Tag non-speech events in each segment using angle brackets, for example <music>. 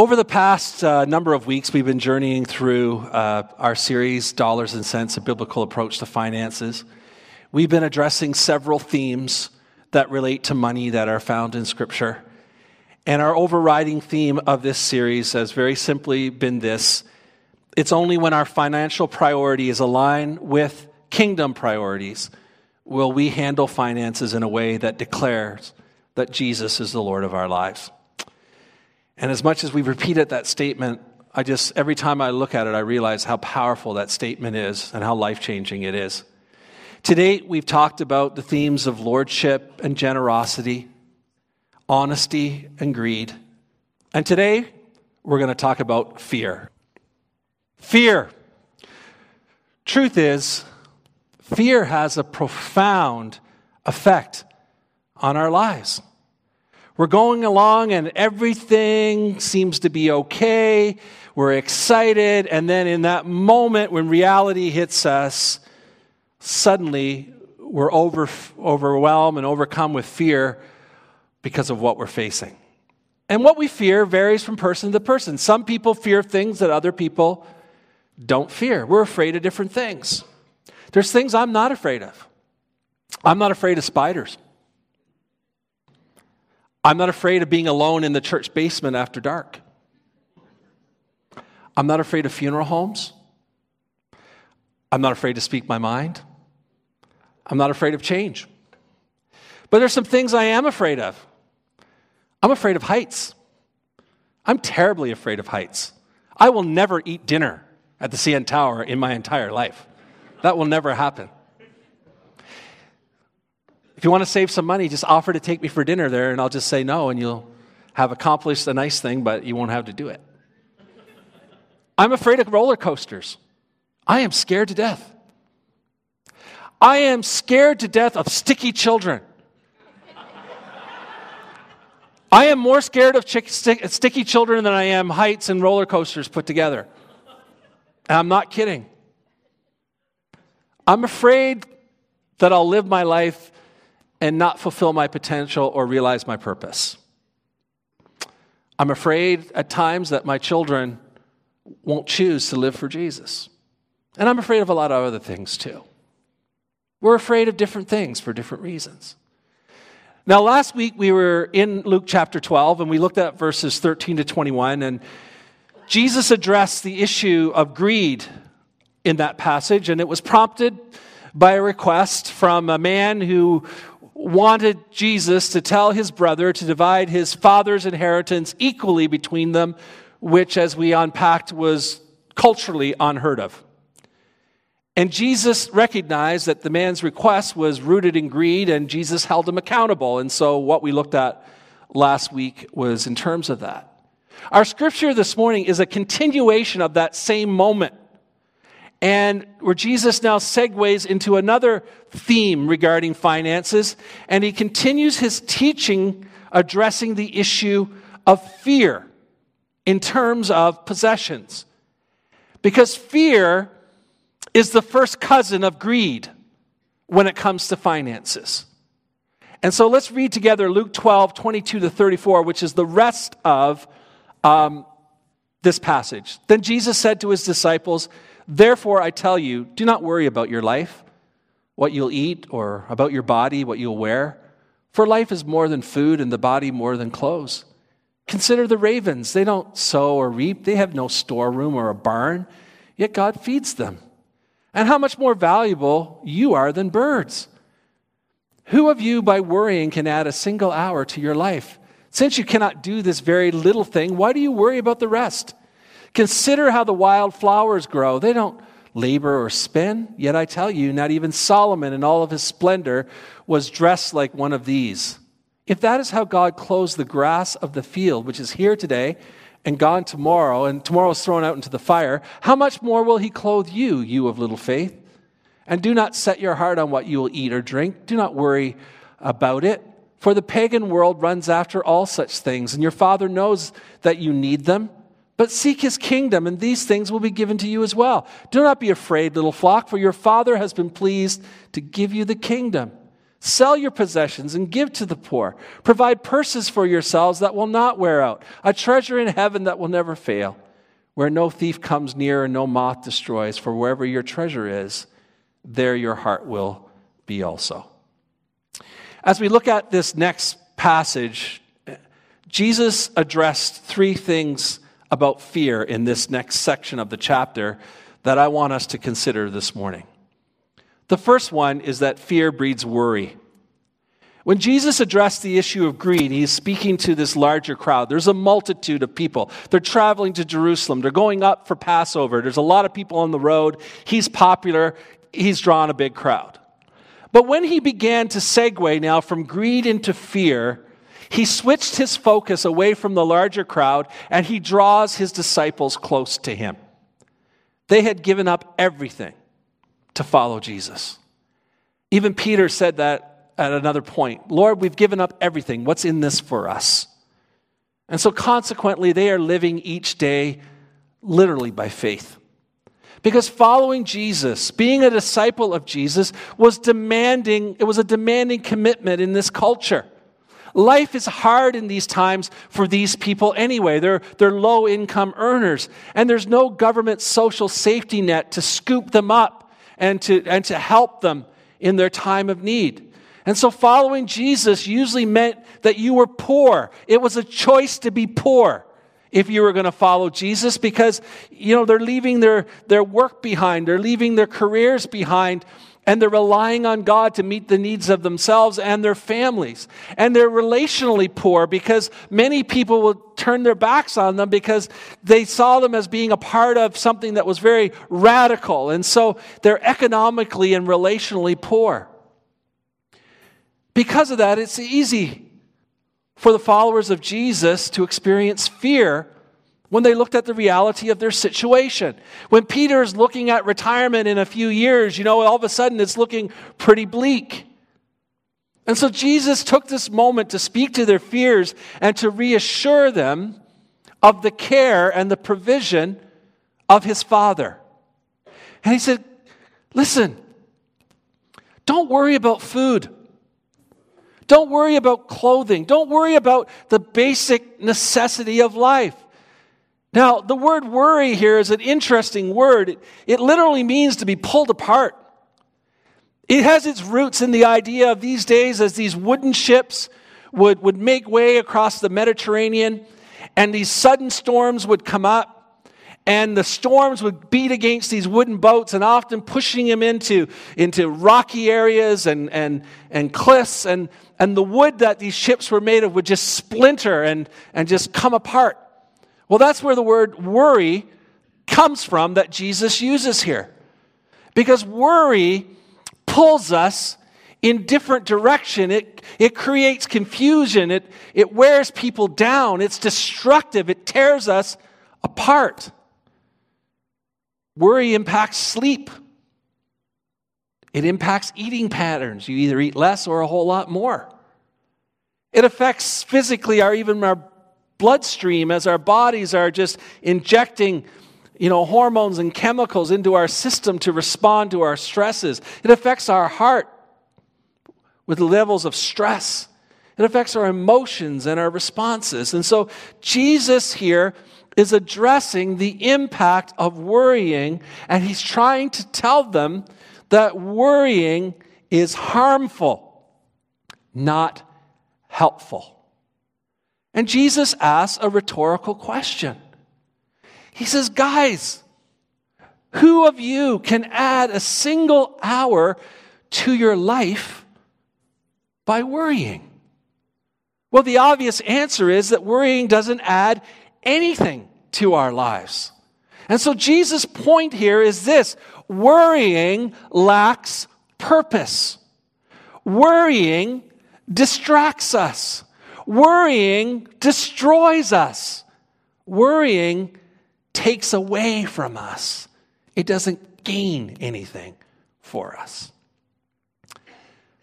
Over the past uh, number of weeks, we've been journeying through uh, our series, Dollars and Cents, a Biblical Approach to Finances. We've been addressing several themes that relate to money that are found in Scripture. And our overriding theme of this series has very simply been this it's only when our financial priority is aligned with kingdom priorities will we handle finances in a way that declares that Jesus is the Lord of our lives. And as much as we've repeated that statement, I just, every time I look at it, I realize how powerful that statement is and how life changing it is. Today, we've talked about the themes of lordship and generosity, honesty and greed. And today, we're going to talk about fear. Fear. Truth is, fear has a profound effect on our lives. We're going along and everything seems to be okay. We're excited. And then in that moment when reality hits us, suddenly we're over, overwhelmed and overcome with fear because of what we're facing. And what we fear varies from person to person. Some people fear things that other people don't fear. We're afraid of different things. There's things I'm not afraid of. I'm not afraid of spiders. I'm not afraid of being alone in the church basement after dark. I'm not afraid of funeral homes. I'm not afraid to speak my mind. I'm not afraid of change. But there's some things I am afraid of. I'm afraid of heights. I'm terribly afraid of heights. I will never eat dinner at the CN Tower in my entire life. That will never happen. If you want to save some money, just offer to take me for dinner there, and I'll just say no, and you'll have accomplished a nice thing, but you won't have to do it. I'm afraid of roller coasters. I am scared to death. I am scared to death of sticky children. I am more scared of chick, stick, sticky children than I am heights and roller coasters put together. And I'm not kidding. I'm afraid that I'll live my life and not fulfill my potential or realize my purpose. I'm afraid at times that my children won't choose to live for Jesus. And I'm afraid of a lot of other things too. We're afraid of different things for different reasons. Now, last week we were in Luke chapter 12 and we looked at verses 13 to 21, and Jesus addressed the issue of greed in that passage, and it was prompted by a request from a man who wanted Jesus to tell his brother to divide his father's inheritance equally between them, which, as we unpacked, was culturally unheard of. And Jesus recognized that the man's request was rooted in greed, and Jesus held him accountable. And so, what we looked at last week was in terms of that. Our scripture this morning is a continuation of that same moment and where Jesus now segues into another theme regarding finances, and he continues his teaching addressing the issue of fear in terms of possessions. Because fear is the first cousin of greed when it comes to finances. And so let's read together Luke 12, 22 to 34, which is the rest of um, this passage. Then Jesus said to his disciples, Therefore, I tell you, do not worry about your life, what you'll eat, or about your body, what you'll wear. For life is more than food, and the body more than clothes. Consider the ravens. They don't sow or reap, they have no storeroom or a barn, yet God feeds them. And how much more valuable you are than birds. Who of you, by worrying, can add a single hour to your life? Since you cannot do this very little thing, why do you worry about the rest? Consider how the wild flowers grow. They don't labor or spin. Yet I tell you, not even Solomon in all of his splendor was dressed like one of these. If that is how God clothes the grass of the field, which is here today and gone tomorrow, and tomorrow is thrown out into the fire, how much more will he clothe you, you of little faith? And do not set your heart on what you will eat or drink. Do not worry about it. For the pagan world runs after all such things, and your Father knows that you need them. But seek his kingdom, and these things will be given to you as well. Do not be afraid, little flock, for your Father has been pleased to give you the kingdom. Sell your possessions and give to the poor. Provide purses for yourselves that will not wear out, a treasure in heaven that will never fail, where no thief comes near and no moth destroys. For wherever your treasure is, there your heart will be also. As we look at this next passage, Jesus addressed three things about fear in this next section of the chapter that I want us to consider this morning. The first one is that fear breeds worry. When Jesus addressed the issue of greed, he's speaking to this larger crowd. There's a multitude of people. They're traveling to Jerusalem. They're going up for Passover. There's a lot of people on the road. He's popular. He's drawn a big crowd. But when he began to segue now from greed into fear, he switched his focus away from the larger crowd and he draws his disciples close to him. They had given up everything to follow Jesus. Even Peter said that at another point Lord, we've given up everything. What's in this for us? And so, consequently, they are living each day literally by faith. Because following Jesus, being a disciple of Jesus, was demanding, it was a demanding commitment in this culture. Life is hard in these times for these people anyway. They're, they're low income earners, and there's no government social safety net to scoop them up and to, and to help them in their time of need. And so following Jesus usually meant that you were poor. It was a choice to be poor if you were going to follow Jesus because, you know, they're leaving their, their work behind, they're leaving their careers behind, and they're relying on God to meet the needs of themselves and their families. And they're relationally poor because many people will turn their backs on them because they saw them as being a part of something that was very radical. And so they're economically and relationally poor. Because of that, it's easy for the followers of Jesus to experience fear when they looked at the reality of their situation. When Peter is looking at retirement in a few years, you know, all of a sudden it's looking pretty bleak. And so Jesus took this moment to speak to their fears and to reassure them of the care and the provision of his Father. And he said, Listen, don't worry about food. Don't worry about clothing. Don't worry about the basic necessity of life. Now, the word worry here is an interesting word. It, it, literally means to be pulled apart. It has its roots in the idea of these days as these wooden ships would, would make way across the Mediterranean, and these sudden storms would come up, and the storms would beat against these wooden boats and often pushing them into, into rocky areas and, and, and cliffs, and, and the wood that these ships were made of would just splinter and, and just come apart. Well, that's where the word worry comes from that Jesus uses here. Because worry pulls us in different direction. It, it creates confusion. It, it wears people down. It's destructive. It tears us apart. Worry impacts sleep. It impacts eating patterns. You either eat less or a whole lot more. It affects physically our even our bloodstream as our bodies are just injecting you know, hormones and chemicals into our system to respond to our stresses. It affects our heart with levels of stress. It affects our emotions and our responses. And so Jesus here is addressing the impact of worrying, and he's trying to tell them that worrying is harmful, not helpful. And Jesus asks a rhetorical question. He says, Guys, who of you can add a single hour to your life by worrying? Well, the obvious answer is that worrying doesn't add anything to our lives. And so Jesus' point here is this worrying lacks purpose, worrying distracts us. Worrying destroys us. Worrying takes away from us. It doesn't gain anything for us.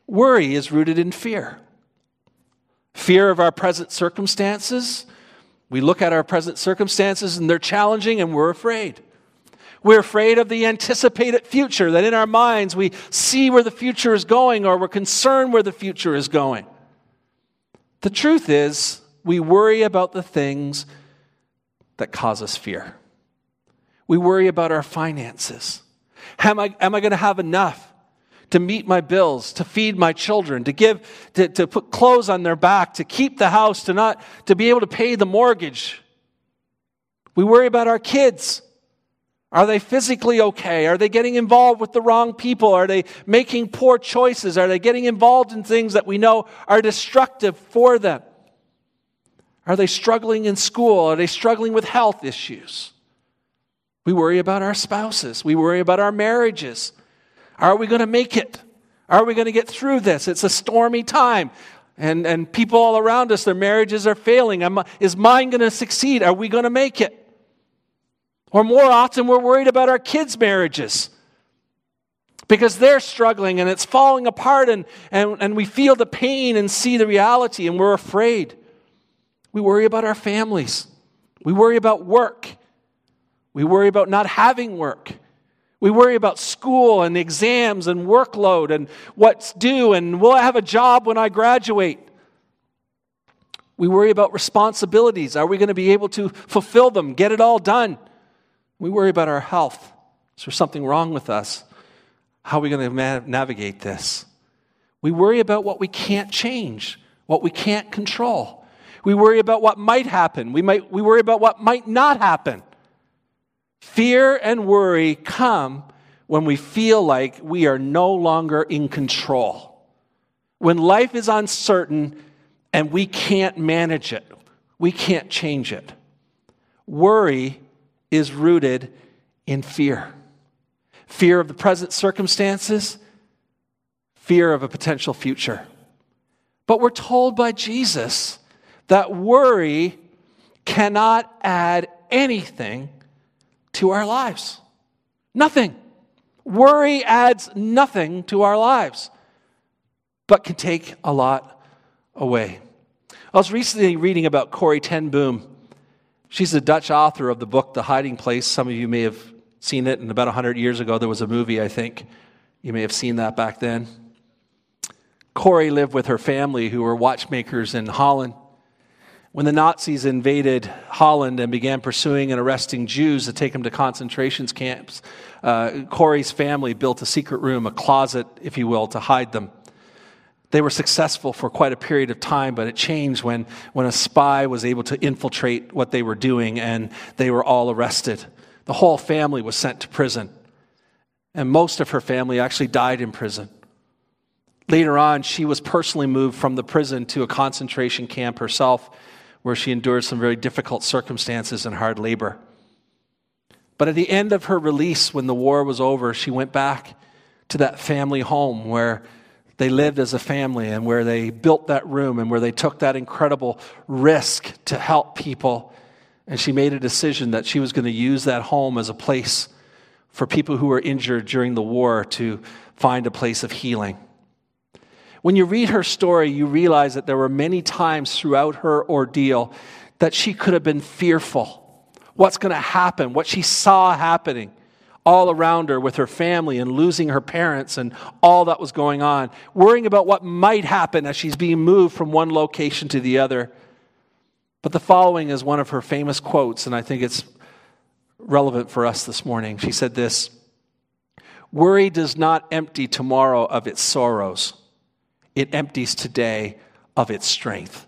Worry is rooted in fear fear of our present circumstances. We look at our present circumstances and they're challenging and we're afraid. We're afraid of the anticipated future, that in our minds we see where the future is going or we're concerned where the future is going. The truth is, we worry about the things that cause us fear. We worry about our finances. Am I, am I going to have enough to meet my bills, to feed my children, to give, to, to put clothes on their back, to keep the house, to not, to be able to pay the mortgage? We worry about our kids. Are they physically okay? Are they getting involved with the wrong people? Are they making poor choices? Are they getting involved in things that we know are destructive for them? Are they struggling in school? Are they struggling with health issues? We worry about our spouses. We worry about our marriages. Are we going to make it? Are we going to get through this? It's a stormy time. And, and people all around us, their marriages are failing. Is mine going to succeed? Are we going to make it? Or more often, we're worried about our kids' marriages because they're struggling and it's falling apart, and, and, and we feel the pain and see the reality, and we're afraid. We worry about our families. We worry about work. We worry about not having work. We worry about school and exams and workload and what's due and will I have a job when I graduate? We worry about responsibilities. Are we going to be able to fulfill them, get it all done? We worry about our health. Is there something wrong with us? How are we going to navigate this? We worry about what we can't change, what we can't control. We worry about what might happen. We, might, we worry about what might not happen. Fear and worry come when we feel like we are no longer in control. When life is uncertain and we can't manage it, we can't change it. Worry is rooted in fear fear of the present circumstances, fear of a potential future. But we're told by Jesus that worry cannot add anything to our lives. Nothing. Worry adds nothing to our lives, but can take a lot away. I was recently reading about Corrie ten Boom. She's a Dutch author of the book The Hiding Place. Some of you may have seen it, and about 100 years ago there was a movie, I think. You may have seen that back then. Corrie lived with her family, who were watchmakers in Holland. When the Nazis invaded Holland and began pursuing and arresting Jews to take them to concentration camps, uh, Corrie's family built a secret room, a closet, if you will, to hide them. They were successful for quite a period of time, but it changed when, when a spy was able to infiltrate what they were doing and they were all arrested. The whole family was sent to prison. And most of her family actually died in prison. Later on, she was personally moved from the prison to a concentration camp herself, where she endured some very difficult circumstances and hard labor. But at the end of her release, when the war was over, she went back to that family home where they lived as a family and where they built that room and where they took that incredible risk to help people. And she made a decision that she was going to use that home as a place for people who were injured during the war to find a place of healing. When you read her story, you realize that there were many times throughout her ordeal that she could have been fearful. What's going to happen? What she saw happening all around her with her family and losing her parents and all that was going on, worrying about what might happen as she's being moved from one location to the other. But the following is one of her famous quotes, and I think it's relevant for us this morning. She said this Worry does not empty tomorrow of its sorrows, it empties today of its strength.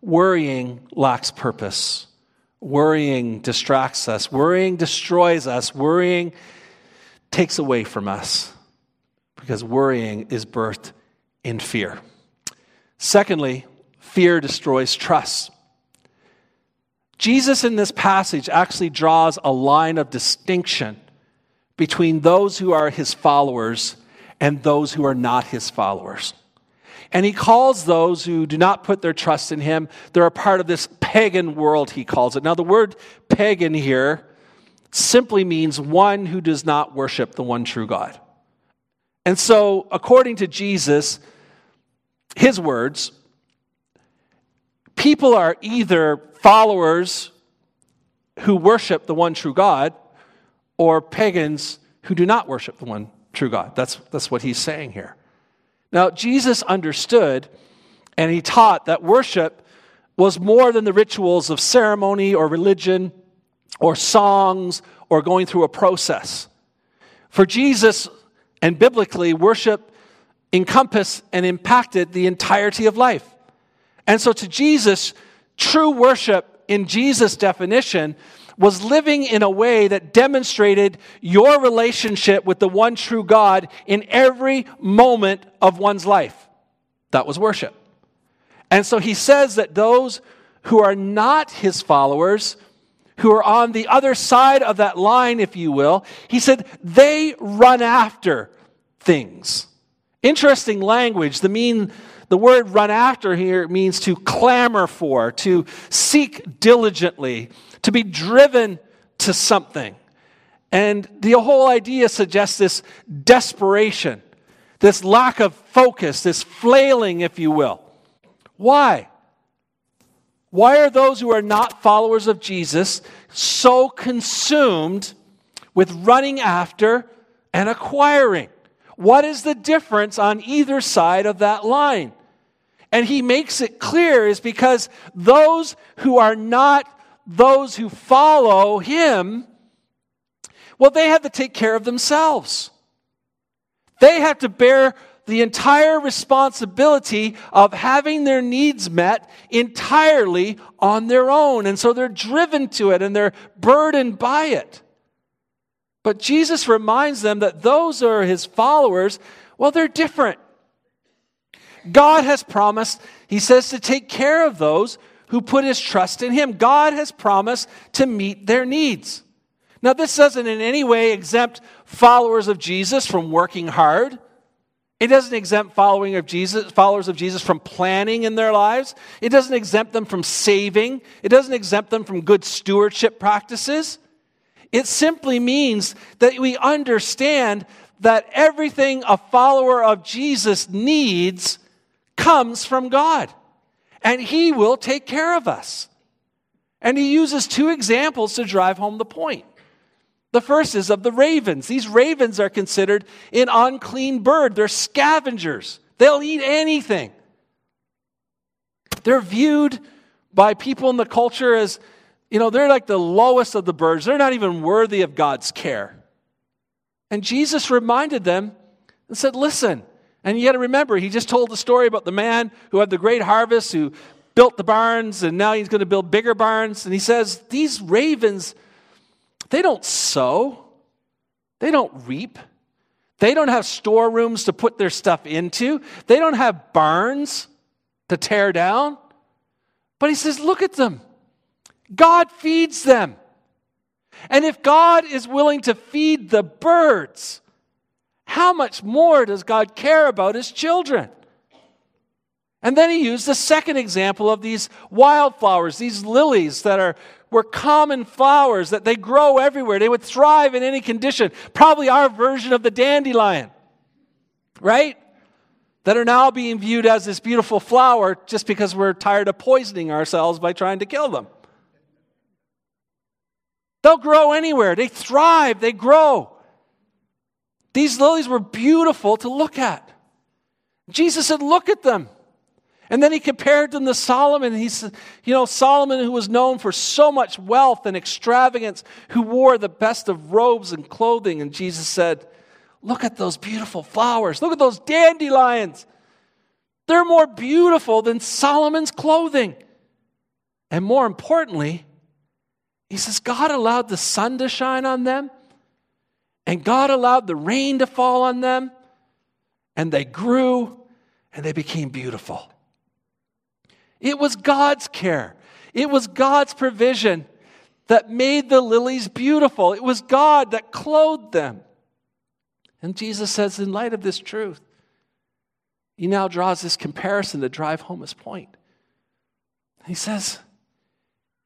Worrying lacks purpose. Worrying distracts us. Worrying destroys us. Worrying takes away from us because worrying is birthed in fear. Secondly, fear destroys trust. Jesus in this passage actually draws a line of distinction between those who are his followers and those who are not his followers. And he calls those who do not put their trust in him, they're a part of this pagan world, he calls it. Now, the word pagan here simply means one who does not worship the one true God. And so, according to Jesus, his words, people are either followers who worship the one true God, or pagans who do not worship the one true God. That's, that's what he's saying here. Now, Jesus understood and he taught that worship was more than the rituals of ceremony or religion or songs or going through a process. For Jesus and biblically, worship encompassed and impacted the entirety of life. And so, to Jesus, true worship in Jesus' definition was living in a way that demonstrated your relationship with the one true God in every moment of one's life. That was worship. And so he says that those who are not his followers, who are on the other side of that line, if you will, he said they run after things. Interesting language. The mean the word run after here means to clamor for, to seek diligently, to be driven to something. And the whole idea suggests this desperation, this lack of focus, this flailing, if you will. Why? Why are those who are not followers of Jesus so consumed with running after and acquiring? What is the difference on either side of that line? And he makes it clear is because those who are not those who follow him, well, they have to take care of themselves. They have to bear the entire responsibility of having their needs met entirely on their own. And so they're driven to it and they're burdened by it. But Jesus reminds them that those are his followers, well, they're different. God has promised, he says, to take care of those who put his trust in him. God has promised to meet their needs. Now, this doesn't in any way exempt followers of Jesus from working hard. It doesn't exempt following of Jesus, followers of Jesus from planning in their lives. It doesn't exempt them from saving. It doesn't exempt them from good stewardship practices. It simply means that we understand that everything a follower of Jesus needs comes from God, and He will take care of us. And He uses two examples to drive home the point. The first is of the ravens. These ravens are considered an unclean bird, they're scavengers, they'll eat anything. They're viewed by people in the culture as you know, they're like the lowest of the birds. They're not even worthy of God's care. And Jesus reminded them and said, Listen, and you got to remember, he just told the story about the man who had the great harvest, who built the barns, and now he's going to build bigger barns. And he says, These ravens, they don't sow, they don't reap, they don't have storerooms to put their stuff into, they don't have barns to tear down. But he says, Look at them. God feeds them. And if God is willing to feed the birds, how much more does God care about his children? And then he used the second example of these wildflowers, these lilies that are were common flowers that they grow everywhere. They would thrive in any condition. Probably our version of the dandelion. Right? That are now being viewed as this beautiful flower just because we're tired of poisoning ourselves by trying to kill them. They'll grow anywhere. They thrive, they grow. These lilies were beautiful to look at. Jesus said, Look at them. And then he compared them to Solomon. He said, You know, Solomon, who was known for so much wealth and extravagance, who wore the best of robes and clothing. And Jesus said, Look at those beautiful flowers. Look at those dandelions. They're more beautiful than Solomon's clothing. And more importantly, he says, God allowed the sun to shine on them, and God allowed the rain to fall on them, and they grew and they became beautiful. It was God's care, it was God's provision that made the lilies beautiful. It was God that clothed them. And Jesus says, in light of this truth, he now draws this comparison to drive home his point. He says,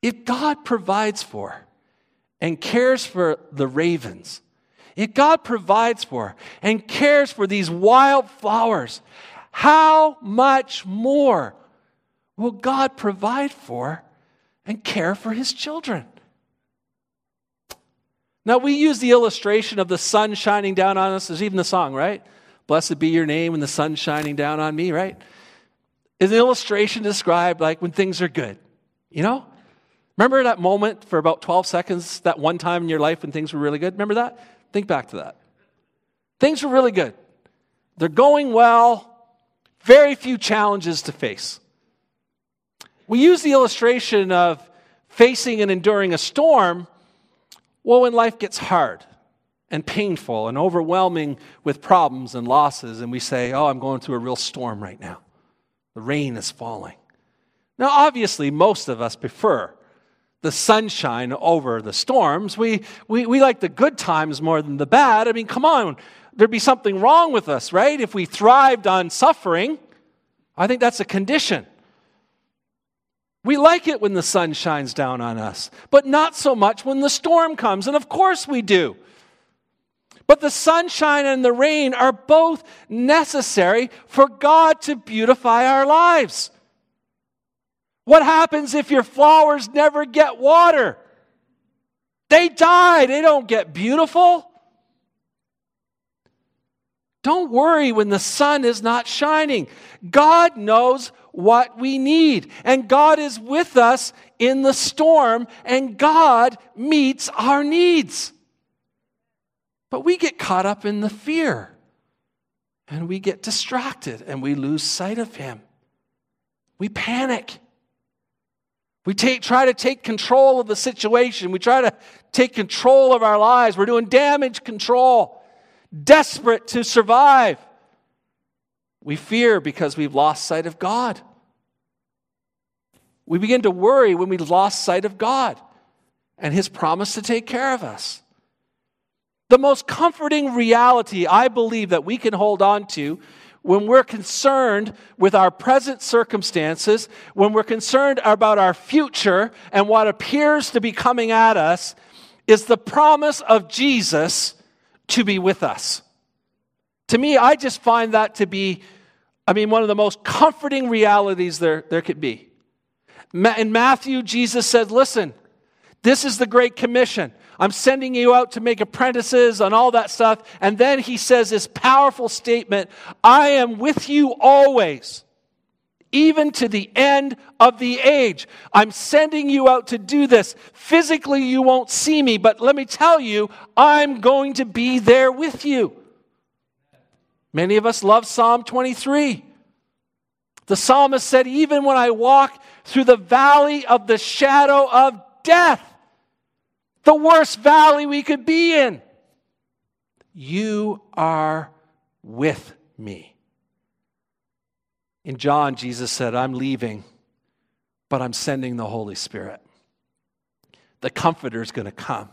if God provides for and cares for the ravens, if God provides for and cares for these wild flowers, how much more will God provide for and care for his children? Now, we use the illustration of the sun shining down on us. There's even the song, right? Blessed be your name and the sun shining down on me, right? Is an illustration described like when things are good, you know? Remember that moment for about 12 seconds, that one time in your life when things were really good? Remember that? Think back to that. Things were really good. They're going well, very few challenges to face. We use the illustration of facing and enduring a storm. Well, when life gets hard and painful and overwhelming with problems and losses, and we say, Oh, I'm going through a real storm right now. The rain is falling. Now, obviously, most of us prefer the sunshine over the storms. We, we, we like the good times more than the bad. I mean, come on, there'd be something wrong with us, right? If we thrived on suffering, I think that's a condition. We like it when the sun shines down on us, but not so much when the storm comes. And of course we do. But the sunshine and the rain are both necessary for God to beautify our lives. What happens if your flowers never get water? They die, they don't get beautiful. Don't worry when the sun is not shining. God knows what we need, and God is with us in the storm, and God meets our needs. But we get caught up in the fear, and we get distracted, and we lose sight of Him. We panic. We take, try to take control of the situation. We try to take control of our lives. We're doing damage control, desperate to survive. We fear because we've lost sight of God. We begin to worry when we've lost sight of God and His promise to take care of us. The most comforting reality I believe that we can hold on to when we're concerned with our present circumstances, when we're concerned about our future and what appears to be coming at us, is the promise of Jesus to be with us. To me, I just find that to be, I mean, one of the most comforting realities there, there could be. In Matthew, Jesus said, Listen, this is the Great Commission. I'm sending you out to make apprentices and all that stuff. And then he says this powerful statement I am with you always, even to the end of the age. I'm sending you out to do this. Physically, you won't see me, but let me tell you, I'm going to be there with you. Many of us love Psalm 23. The psalmist said, Even when I walk through the valley of the shadow of death, the worst valley we could be in. You are with me. In John, Jesus said, I'm leaving, but I'm sending the Holy Spirit. The Comforter is going to come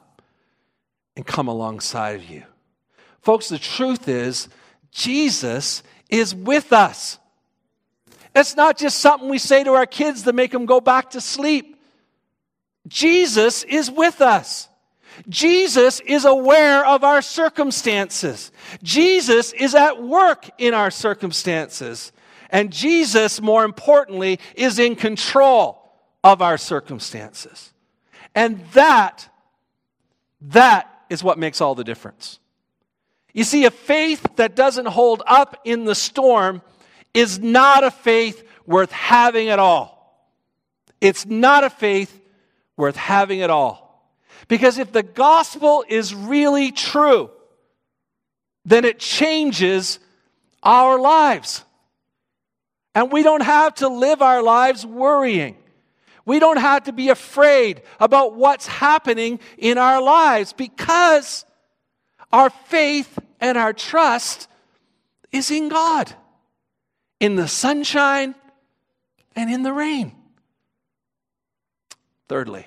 and come alongside of you. Folks, the truth is, Jesus is with us. It's not just something we say to our kids to make them go back to sleep. Jesus is with us. Jesus is aware of our circumstances. Jesus is at work in our circumstances. And Jesus, more importantly, is in control of our circumstances. And that, that is what makes all the difference. You see, a faith that doesn't hold up in the storm is not a faith worth having at all. It's not a faith worth having it all. Because if the gospel is really true, then it changes our lives. And we don't have to live our lives worrying. We don't have to be afraid about what's happening in our lives because our faith and our trust is in God, in the sunshine and in the rain. Thirdly,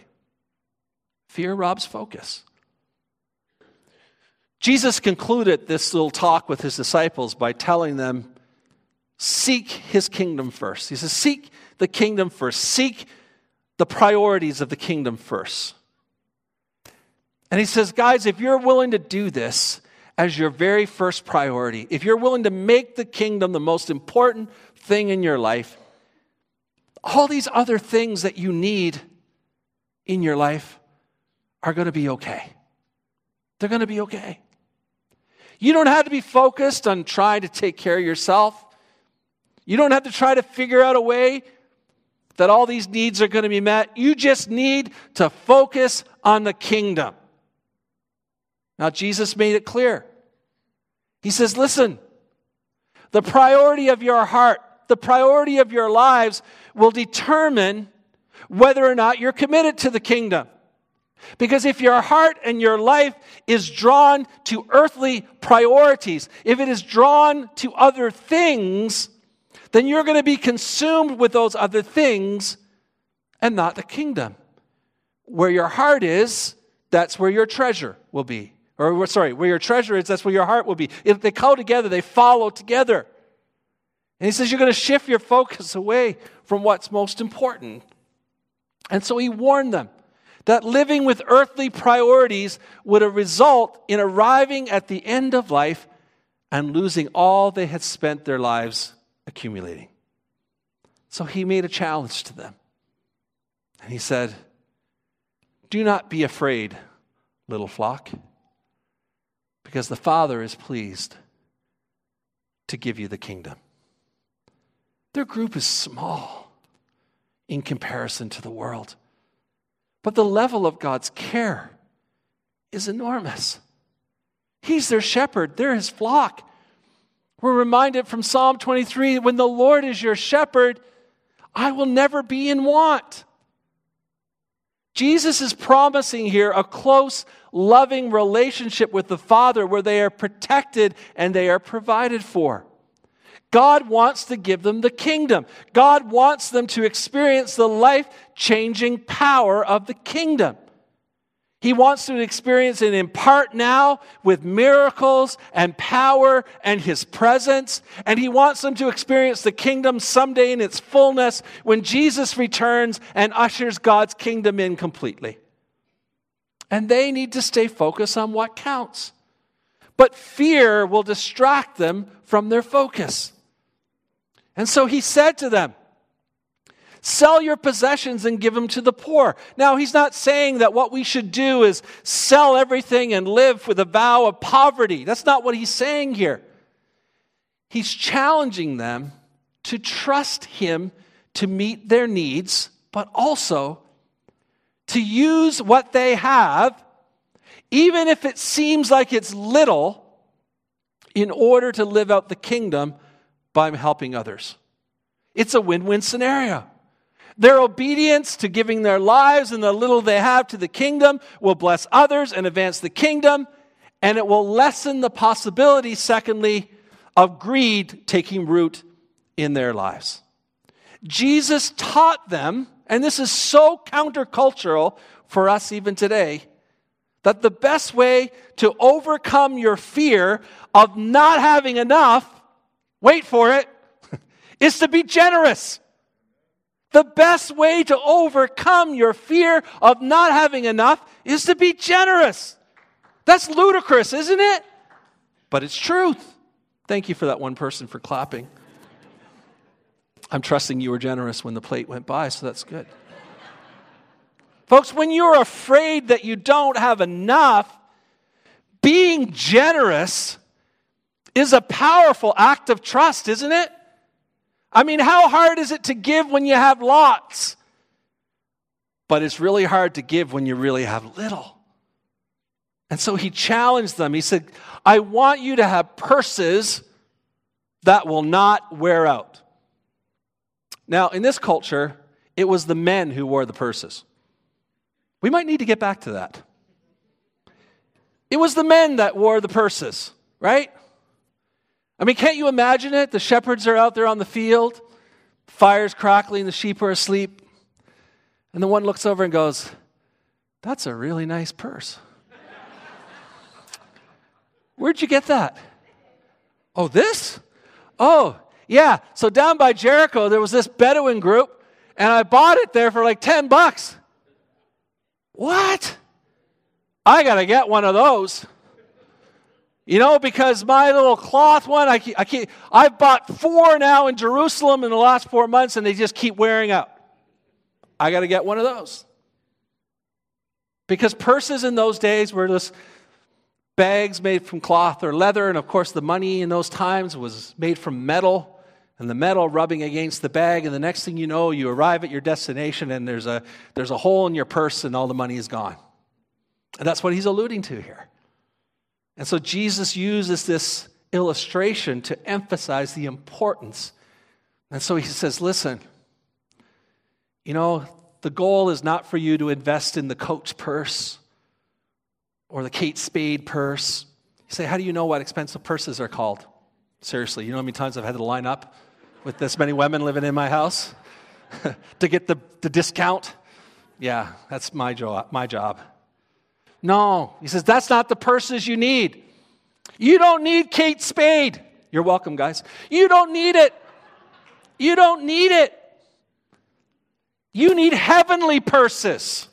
fear robs focus. Jesus concluded this little talk with his disciples by telling them, Seek his kingdom first. He says, Seek the kingdom first. Seek the priorities of the kingdom first. And he says, Guys, if you're willing to do this as your very first priority, if you're willing to make the kingdom the most important thing in your life, all these other things that you need in your life are going to be okay. They're going to be okay. You don't have to be focused on trying to take care of yourself. You don't have to try to figure out a way that all these needs are going to be met. You just need to focus on the kingdom. Now, Jesus made it clear. He says, listen, the priority of your heart, the priority of your lives will determine whether or not you're committed to the kingdom. Because if your heart and your life is drawn to earthly priorities, if it is drawn to other things, then you're going to be consumed with those other things and not the kingdom. Where your heart is, that's where your treasure will be. Or, sorry, where your treasure is, that's where your heart will be. If they go together, they follow together. And he says you're going to shift your focus away from what's most important. And so he warned them that living with earthly priorities would result in arriving at the end of life and losing all they had spent their lives accumulating. So he made a challenge to them. And he said, Do not be afraid, little flock, because the Father is pleased to give you the kingdom. Their group is small in comparison to the world. But the level of God's care is enormous. He's their shepherd, they're his flock. We're reminded from Psalm 23 when the Lord is your shepherd, I will never be in want. Jesus is promising here a close, loving relationship with the Father where they are protected and they are provided for. God wants to give them the kingdom. God wants them to experience the life changing power of the kingdom. He wants to experience it in part now with miracles and power and His presence. And He wants them to experience the kingdom someday in its fullness when Jesus returns and ushers God's kingdom in completely. And they need to stay focused on what counts. But fear will distract them from their focus. And so he said to them, Sell your possessions and give them to the poor. Now, he's not saying that what we should do is sell everything and live with a vow of poverty. That's not what he's saying here. He's challenging them to trust him to meet their needs, but also to use what they have, even if it seems like it's little, in order to live out the kingdom by helping others. It's a win win scenario. Their obedience to giving their lives and the little they have to the kingdom will bless others and advance the kingdom, and it will lessen the possibility, secondly, of greed taking root in their lives. Jesus taught them, and this is so countercultural for us even today, that the best way to overcome your fear of not having enough wait for it, <laughs> is to be generous. The best way to overcome your fear of not having enough is to be generous. That's ludicrous, isn't it? But it's truth. Thank you for that one person for clapping. I'm trusting you were generous when the plate went by, so that's good. Folks, when you're afraid that you don't have enough, being generous is a powerful act of trust, isn't it? I mean, how hard is it to give when you have lots? But it's really hard to give when you really have little. And so he challenged them. He said, I want you to have purses that will not wear out. Now, in this culture, it was the men who wore the purses. We might need to get back to that. It was the men that wore the purses, right? I mean, can't you imagine it? The shepherds are out there on the field, fire's crackling, the sheep are asleep. And the one looks over and goes, That's a really nice purse. <laughs> Where'd you get that? Oh, this? Oh, yeah. So down by Jericho, there was this Bedouin group, and I bought it there for like 10 bucks. What? I got to get one of those. You know, because my little cloth one, I, keep, I keep, I've bought four now in Jerusalem in the last four months, and they just keep wearing out. I got to get one of those. Because purses in those days were just bags made from cloth or leather, and of course, the money in those times was made from metal and the metal rubbing against the bag, and the next thing you know, you arrive at your destination and there's a, there's a hole in your purse and all the money is gone. And that's what he's alluding to here. And so Jesus uses this illustration to emphasize the importance. And so he says, listen, you know, the goal is not for you to invest in the Coach purse or the Kate Spade purse. You say, how do you know what expensive purses are called? Seriously, you know how many times I've had to line up with this many women living in my house <laughs> to get the, the discount? Yeah, that's my job, my job. No, he says, that's not the purses you need. You don't need Kate Spade. You're welcome, guys. You don't need it. You don't need it. You need heavenly purses.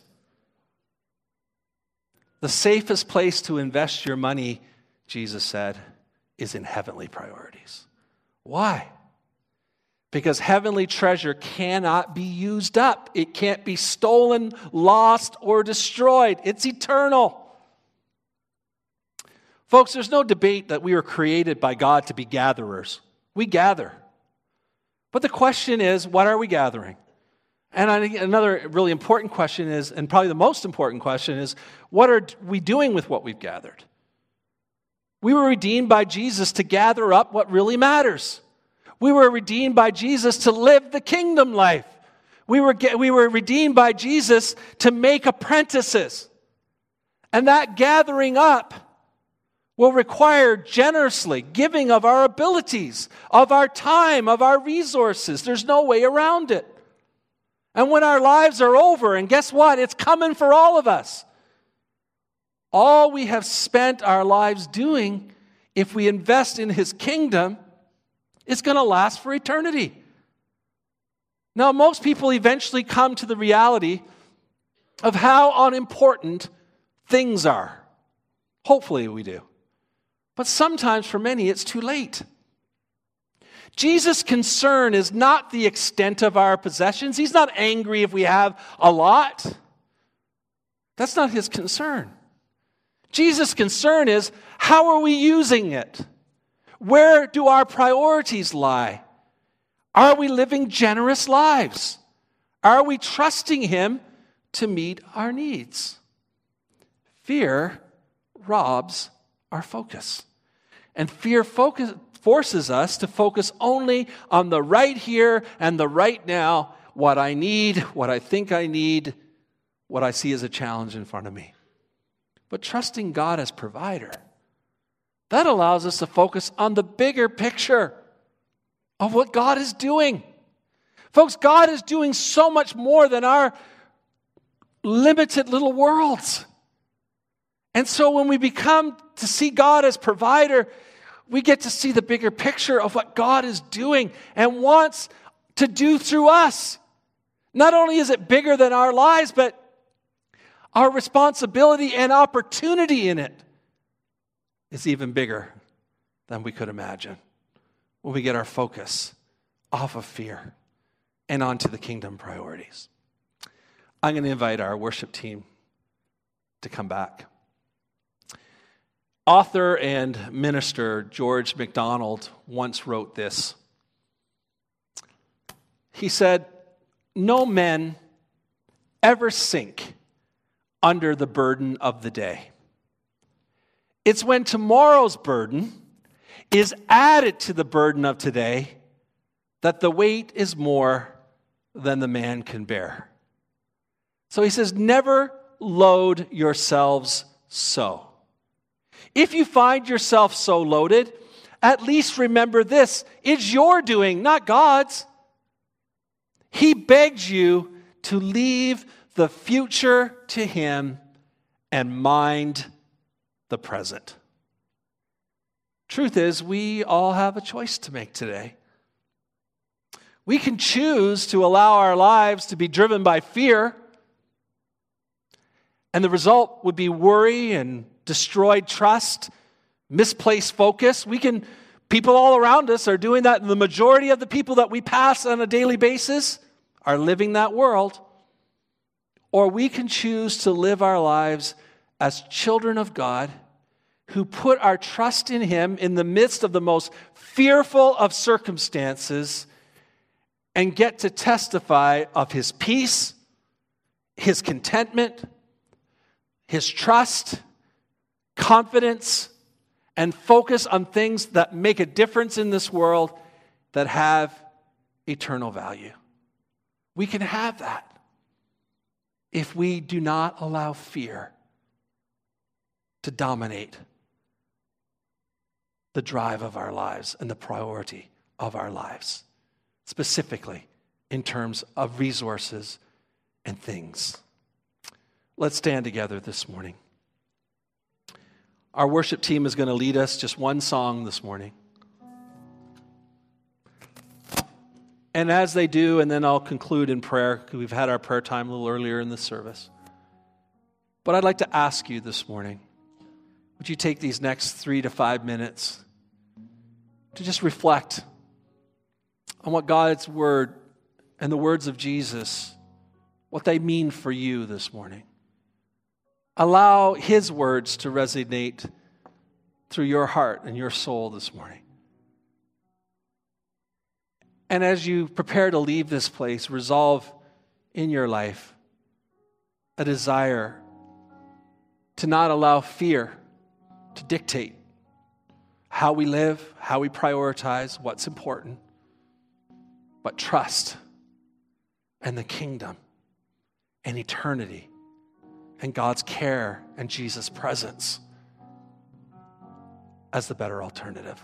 The safest place to invest your money, Jesus said, is in heavenly priorities. Why? Because heavenly treasure cannot be used up. It can't be stolen, lost, or destroyed. It's eternal. Folks, there's no debate that we were created by God to be gatherers. We gather. But the question is, what are we gathering? And another really important question is, and probably the most important question is, what are we doing with what we've gathered? We were redeemed by Jesus to gather up what really matters. We were redeemed by Jesus to live the kingdom life. We were, we were redeemed by Jesus to make apprentices. And that gathering up will require generously giving of our abilities, of our time, of our resources. There's no way around it. And when our lives are over, and guess what? It's coming for all of us. All we have spent our lives doing, if we invest in His kingdom, is going to last for eternity. Now, most people eventually come to the reality of how unimportant things are. Hopefully, we do. But sometimes for many, it's too late. Jesus' concern is not the extent of our possessions. He's not angry if we have a lot. That's not his concern. Jesus' concern is how are we using it? Where do our priorities lie? Are we living generous lives? Are we trusting Him to meet our needs? Fear robs our focus. And fear focus, forces us to focus only on the right here and the right now, what I need, what I think I need, what I see as a challenge in front of me. But trusting God as provider, that allows us to focus on the bigger picture of what God is doing. Folks, God is doing so much more than our limited little worlds. And so when we become to see God as provider, we get to see the bigger picture of what God is doing and wants to do through us. Not only is it bigger than our lives, but our responsibility and opportunity in it is even bigger than we could imagine when we get our focus off of fear and onto the kingdom priorities. I'm going to invite our worship team to come back. Author and minister George MacDonald once wrote this. He said, No men ever sink under the burden of the day. It's when tomorrow's burden is added to the burden of today that the weight is more than the man can bear. So he says, Never load yourselves so. If you find yourself so loaded, at least remember this it's your doing, not God's. He begs you to leave the future to Him and mind the present. Truth is, we all have a choice to make today. We can choose to allow our lives to be driven by fear, and the result would be worry and destroyed trust, misplaced focus. We can, people all around us are doing that, and the majority of the people that we pass on a daily basis are living that world. Or we can choose to live our lives as children of God, who put our trust in Him in the midst of the most fearful of circumstances and get to testify of His peace, His contentment, His trust, confidence, and focus on things that make a difference in this world that have eternal value. We can have that if we do not allow fear to dominate the drive of our lives and the priority of our lives, specifically in terms of resources and things. Let's stand together this morning. Our worship team is going to lead us just one song this morning. And as they do, and then I'll conclude in prayer, we've had our prayer time a little earlier in the service. But I'd like to ask you this morning would you take these next three to five minutes to just reflect on what God's word and the words of Jesus, what they mean for you this morning? Allow his words to resonate through your heart and your soul this morning. And as you prepare to leave this place, resolve in your life a desire to not allow fear to dictate how we live, how we prioritize, what's important, but trust and the kingdom and eternity and God's care and Jesus' presence as the better alternative.